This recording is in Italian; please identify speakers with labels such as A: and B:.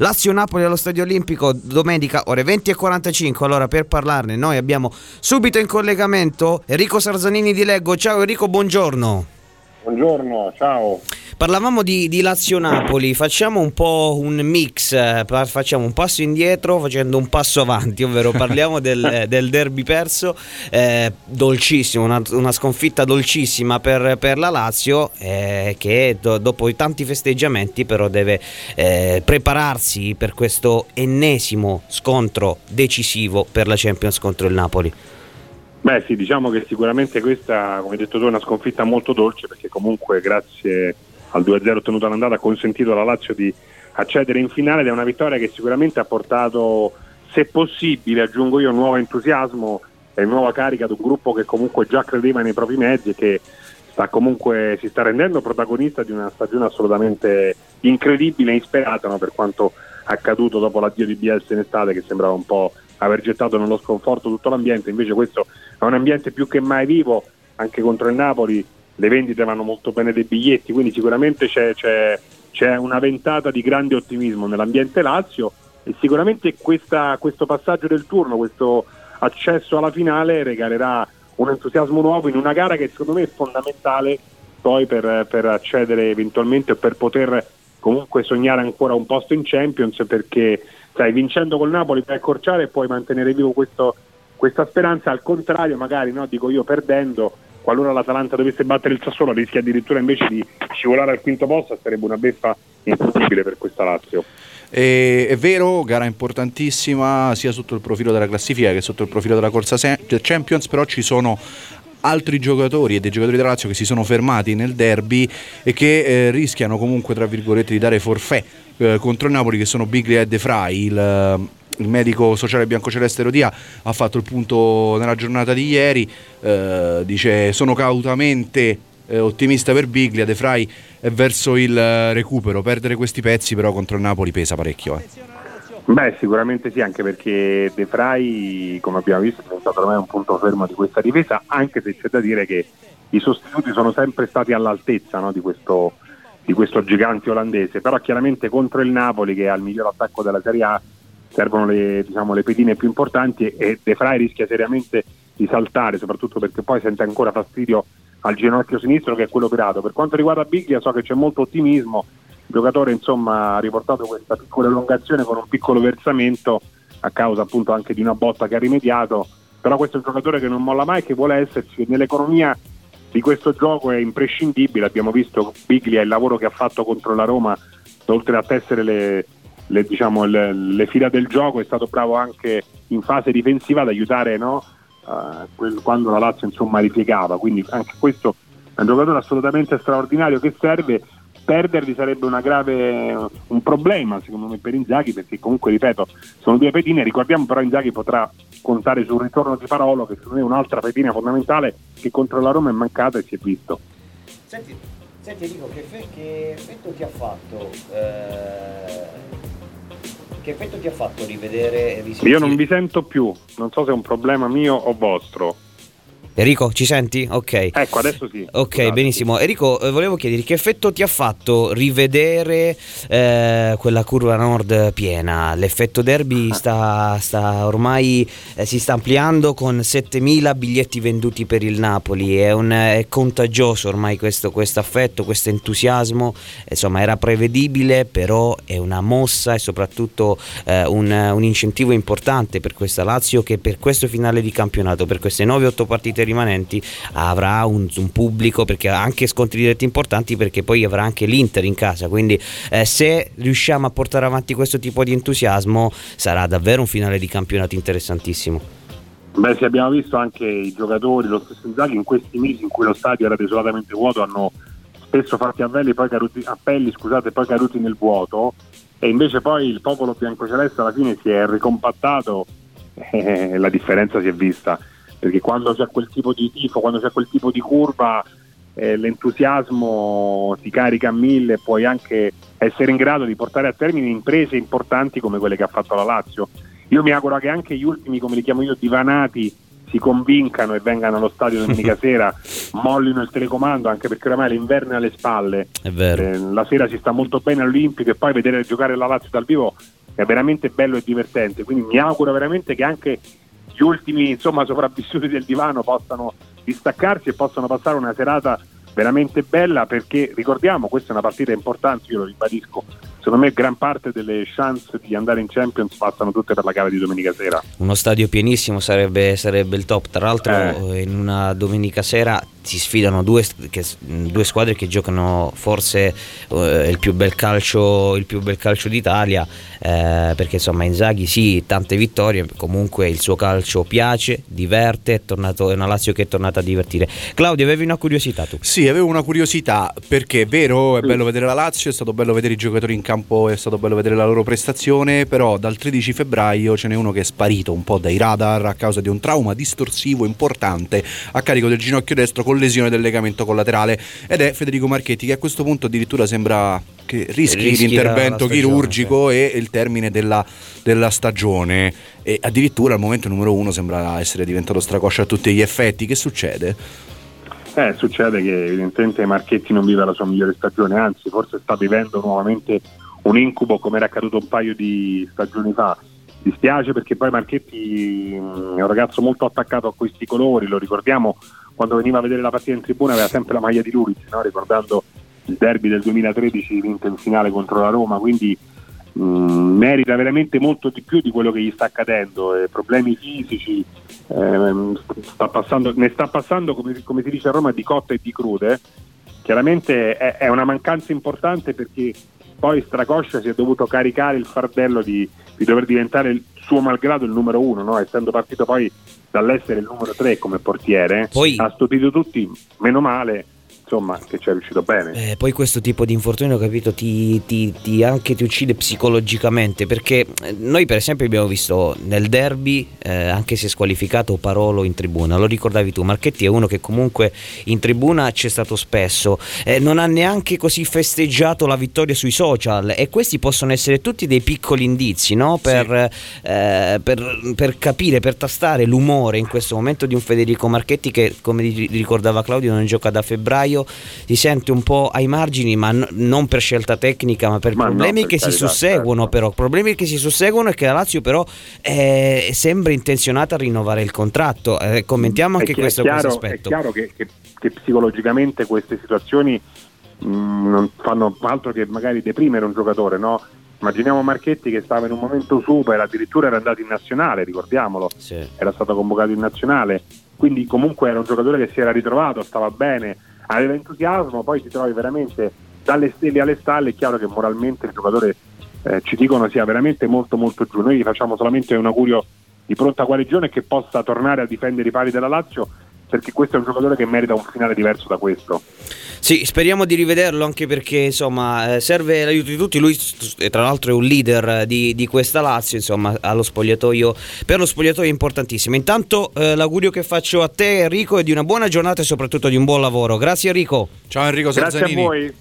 A: Lazio-Napoli allo Stadio Olimpico domenica ore 20.45. Allora per parlarne noi abbiamo subito in collegamento Enrico Sarzanini di Leggo. Ciao Enrico, buongiorno.
B: Buongiorno, ciao.
A: Parlavamo di, di Lazio-Napoli, facciamo un po' un mix, eh, facciamo un passo indietro facendo un passo avanti, ovvero parliamo del, del derby perso, eh, dolcissimo, una, una, sconfitta dolcissima per, per la Lazio eh, che do, dopo tanti festeggiamenti però deve eh, prepararsi per questo ennesimo scontro decisivo per la Champions contro il Napoli.
B: Beh sì, diciamo che sicuramente questa, come hai detto tu, è una sconfitta molto dolce perché comunque grazie al 2-0 ottenuto all'andata ha consentito alla Lazio di accedere in finale ed è una vittoria che sicuramente ha portato, se possibile, aggiungo io, nuovo entusiasmo e nuova carica ad un gruppo che comunque già credeva nei propri mezzi e che sta comunque, si sta rendendo protagonista di una stagione assolutamente incredibile e insperata no? per quanto accaduto dopo l'addio di Bielsa in estate che sembrava un po' aver gettato nello sconforto tutto l'ambiente, invece questo è un ambiente più che mai vivo, anche contro il Napoli le vendite vanno molto bene dei biglietti, quindi sicuramente c'è, c'è, c'è una ventata di grande ottimismo nell'ambiente Lazio e sicuramente questa, questo passaggio del turno, questo accesso alla finale regalerà un entusiasmo nuovo in una gara che secondo me è fondamentale poi per, per accedere eventualmente o per poter comunque sognare ancora un posto in Champions perché sai, vincendo col Napoli puoi accorciare e puoi mantenere vivo questo, questa speranza, al contrario magari, no, dico io, perdendo, qualora l'Atalanta dovesse battere il Sassuolo rischia addirittura invece di scivolare al quinto posto, sarebbe una beffa impossibile per questa Lazio.
C: E, è vero, gara importantissima sia sotto il profilo della classifica che sotto il profilo della corsa Champions, però ci sono altri giocatori e dei giocatori della Lazio che si sono fermati nel derby e che eh, rischiano comunque tra virgolette di dare forfè eh, contro il Napoli che sono Biglia e De Frey il, il medico sociale biancoceleste Rodia ha fatto il punto nella giornata di ieri eh, dice sono cautamente eh, ottimista per Biglia De è verso il eh, recupero perdere questi pezzi però contro il Napoli pesa parecchio eh.
B: Beh, sicuramente sì, anche perché De Frey, come abbiamo visto, è diventato ormai un punto fermo di questa difesa, anche se c'è da dire che i sostituti sono sempre stati all'altezza no, di, questo, di, questo, gigante olandese, però chiaramente contro il Napoli, che ha il miglior attacco della Serie A, servono le, diciamo, le pedine più importanti e De Frey rischia seriamente di saltare, soprattutto perché poi sente ancora fastidio al ginocchio sinistro che è quello operato. Per quanto riguarda Biglia so che c'è molto ottimismo, giocatore insomma, ha riportato questa piccola elongazione con un piccolo versamento a causa appunto anche di una botta che ha rimediato, però questo è un giocatore che non molla mai, che vuole esserci. Nell'economia di questo gioco è imprescindibile, abbiamo visto Biglia il lavoro che ha fatto contro la Roma, oltre a tessere le, le, diciamo, le, le fila del gioco, è stato bravo anche in fase difensiva ad aiutare no? uh, quando la Lazio insomma ripiegava, quindi anche questo è un giocatore assolutamente straordinario che serve perderli sarebbe grave, un problema secondo me per Inzaghi perché comunque ripeto sono due pedine. Ricordiamo però Inzaghi potrà contare sul ritorno di Parolo che secondo me è un'altra pedina fondamentale che contro la Roma è mancata e si è visto.
A: Senti, senti Enrico che, fe- che, effetto ti ha fatto eh... che effetto ti ha fatto rivedere
B: io non vi sento più non so se è un problema mio o vostro
A: Enrico, ci senti? Ok.
B: Ecco, adesso sì.
A: Ok, Scusate. benissimo. Enrico, eh, volevo chiedere che effetto ti ha fatto rivedere eh, quella curva nord piena? L'effetto derby ah. sta, sta ormai eh, si sta ampliando con 7000 biglietti venduti per il Napoli. È, un, è contagioso ormai questo affetto, questo entusiasmo. Insomma, era prevedibile, però è una mossa e soprattutto eh, un, un incentivo importante per questa Lazio che per questo finale di campionato, per queste 9-8 partite rimanenti avrà un, un, pubblico perché ha anche scontri diretti importanti perché poi avrà anche l'Inter in casa. Quindi eh, se riusciamo a portare avanti questo tipo di entusiasmo sarà davvero un finale di campionato interessantissimo.
B: Beh sì abbiamo visto anche i giocatori lo stesso Inzaghi in questi mesi in cui lo stadio era desolatamente vuoto hanno spesso fatti appelli poi caduti, appelli, scusate, poi caduti nel vuoto. E invece poi il popolo biancoceleste alla fine si è ricompattato. E la differenza si è vista perché quando c'è quel tipo di tifo, quando c'è quel tipo di curva, eh, l'entusiasmo ti carica a mille e puoi anche essere in grado di portare a termine imprese importanti come quelle che ha fatto la Lazio. Io mi auguro che anche gli ultimi, come li chiamo io, divanati si convincano e vengano allo stadio domenica sera, mollino il telecomando anche perché oramai l'inverno è alle spalle,
A: eh,
B: la sera si sta molto bene all'Olimpico e poi vedere giocare la Lazio dal vivo è veramente bello e divertente, quindi mi auguro veramente che anche gli ultimi insomma, sopravvissuti del divano possano distaccarsi e possano passare una serata veramente bella perché ricordiamo questa è una partita importante, io lo ribadisco, secondo me gran parte delle chance di andare in Champions passano tutte per la gara di domenica sera.
A: Uno stadio pienissimo sarebbe, sarebbe il top, tra l'altro eh. in una domenica sera si sfidano due, che, due, squadre che giocano forse eh, il, più bel calcio, il più bel calcio d'Italia eh, perché insomma Inzaghi sì tante vittorie comunque il suo calcio piace diverte è, tornato, è una Lazio che è tornata a divertire Claudio avevi una curiosità tu?
C: Sì avevo una curiosità perché è vero è bello vedere la Lazio è stato bello vedere i giocatori in campo è stato bello vedere la loro prestazione però dal 13 febbraio ce n'è uno che è sparito un po' dai radar a causa di un trauma distorsivo importante a carico del ginocchio destro con lesione del legamento collaterale ed è Federico Marchetti che a questo punto addirittura sembra che rischi, rischi l'intervento stagione, chirurgico sì. e il termine della, della, stagione e addirittura al momento numero uno sembra essere diventato stracoscia a tutti gli effetti che succede?
B: Eh, succede che evidentemente Marchetti non vive la sua migliore stagione anzi forse sta vivendo nuovamente un incubo come era accaduto un paio di stagioni fa dispiace perché poi Marchetti mm, è un ragazzo molto attaccato a questi colori, lo ricordiamo quando veniva a vedere la partita in tribuna aveva sempre la maglia di Lulic, no? ricordando il derby del 2013 vinto in finale contro la Roma, quindi mh, mm, merita veramente molto di più di quello che gli sta accadendo, eh, problemi fisici, eh, sta passando, ne sta passando come, come, si dice a Roma di cotte e di crude, chiaramente è, è una mancanza importante perché poi Stracoscia si è dovuto caricare il fardello di, di dover diventare il suo malgrado il numero uno, no? essendo partito poi dall'essere il numero tre come portiere, poi, ha stupito tutti, meno male, insomma, che ci è riuscito bene.
A: Eh, poi questo tipo di infortunio, capito, ti, ti, ti, anche ti uccide psicologicamente, perché eh, noi per esempio abbiamo visto nel derby, eh, anche se squalificato Parolo in tribuna, lo ricordavi tu, Marchetti è uno che comunque in tribuna c'è stato spesso, eh, non ha neanche così festeggiato la vittoria sui social e questi possono essere tutti dei piccoli indizi, no? per, sì. Eh, per, per capire, per tastare l'umore in questo momento di un Federico Marchetti che, come ricordava Claudio, non gioca da febbraio Lazio si sente un po' ai margini, ma n- non per scelta tecnica, ma per ma problemi no, per che carità, si susseguono, certo. però. Problemi che si susseguono e che la Lazio, però, eh, sembra intenzionata a rinnovare il contratto. Eh, commentiamo anche questo,
B: chiaro,
A: questo aspetto.
B: È chiaro che, che, che psicologicamente queste situazioni mh, mm, non fanno altro che magari deprimere un giocatore, no? Immaginiamo Marchetti che stava in un momento super, addirittura era andato in nazionale, ricordiamolo, sì. era stato convocato in nazionale, quindi comunque era un giocatore che si era ritrovato, stava bene, aveva entusiasmo, poi ti trovi veramente dalle stelle alle stalle, è chiaro che moralmente il giocatore eh, ci dicono sia veramente molto molto giù. Noi gli facciamo solamente un augurio di pronta guarigione e che possa tornare a difendere i pali della Lazio perché questo è un giocatore che merita un finale diverso da questo.
A: Sì, speriamo di rivederlo anche perché insomma eh, serve l'aiuto di tutti. Lui, tra l'altro, è un leader di, di questa Lazio. Insomma, allo spogliatoio, per lo spogliatoio è importantissimo. Intanto, eh, l'augurio che faccio a te, Enrico, è di una buona giornata e soprattutto di un buon lavoro. Grazie, Enrico.
C: Ciao, Enrico
B: Grazie a voi.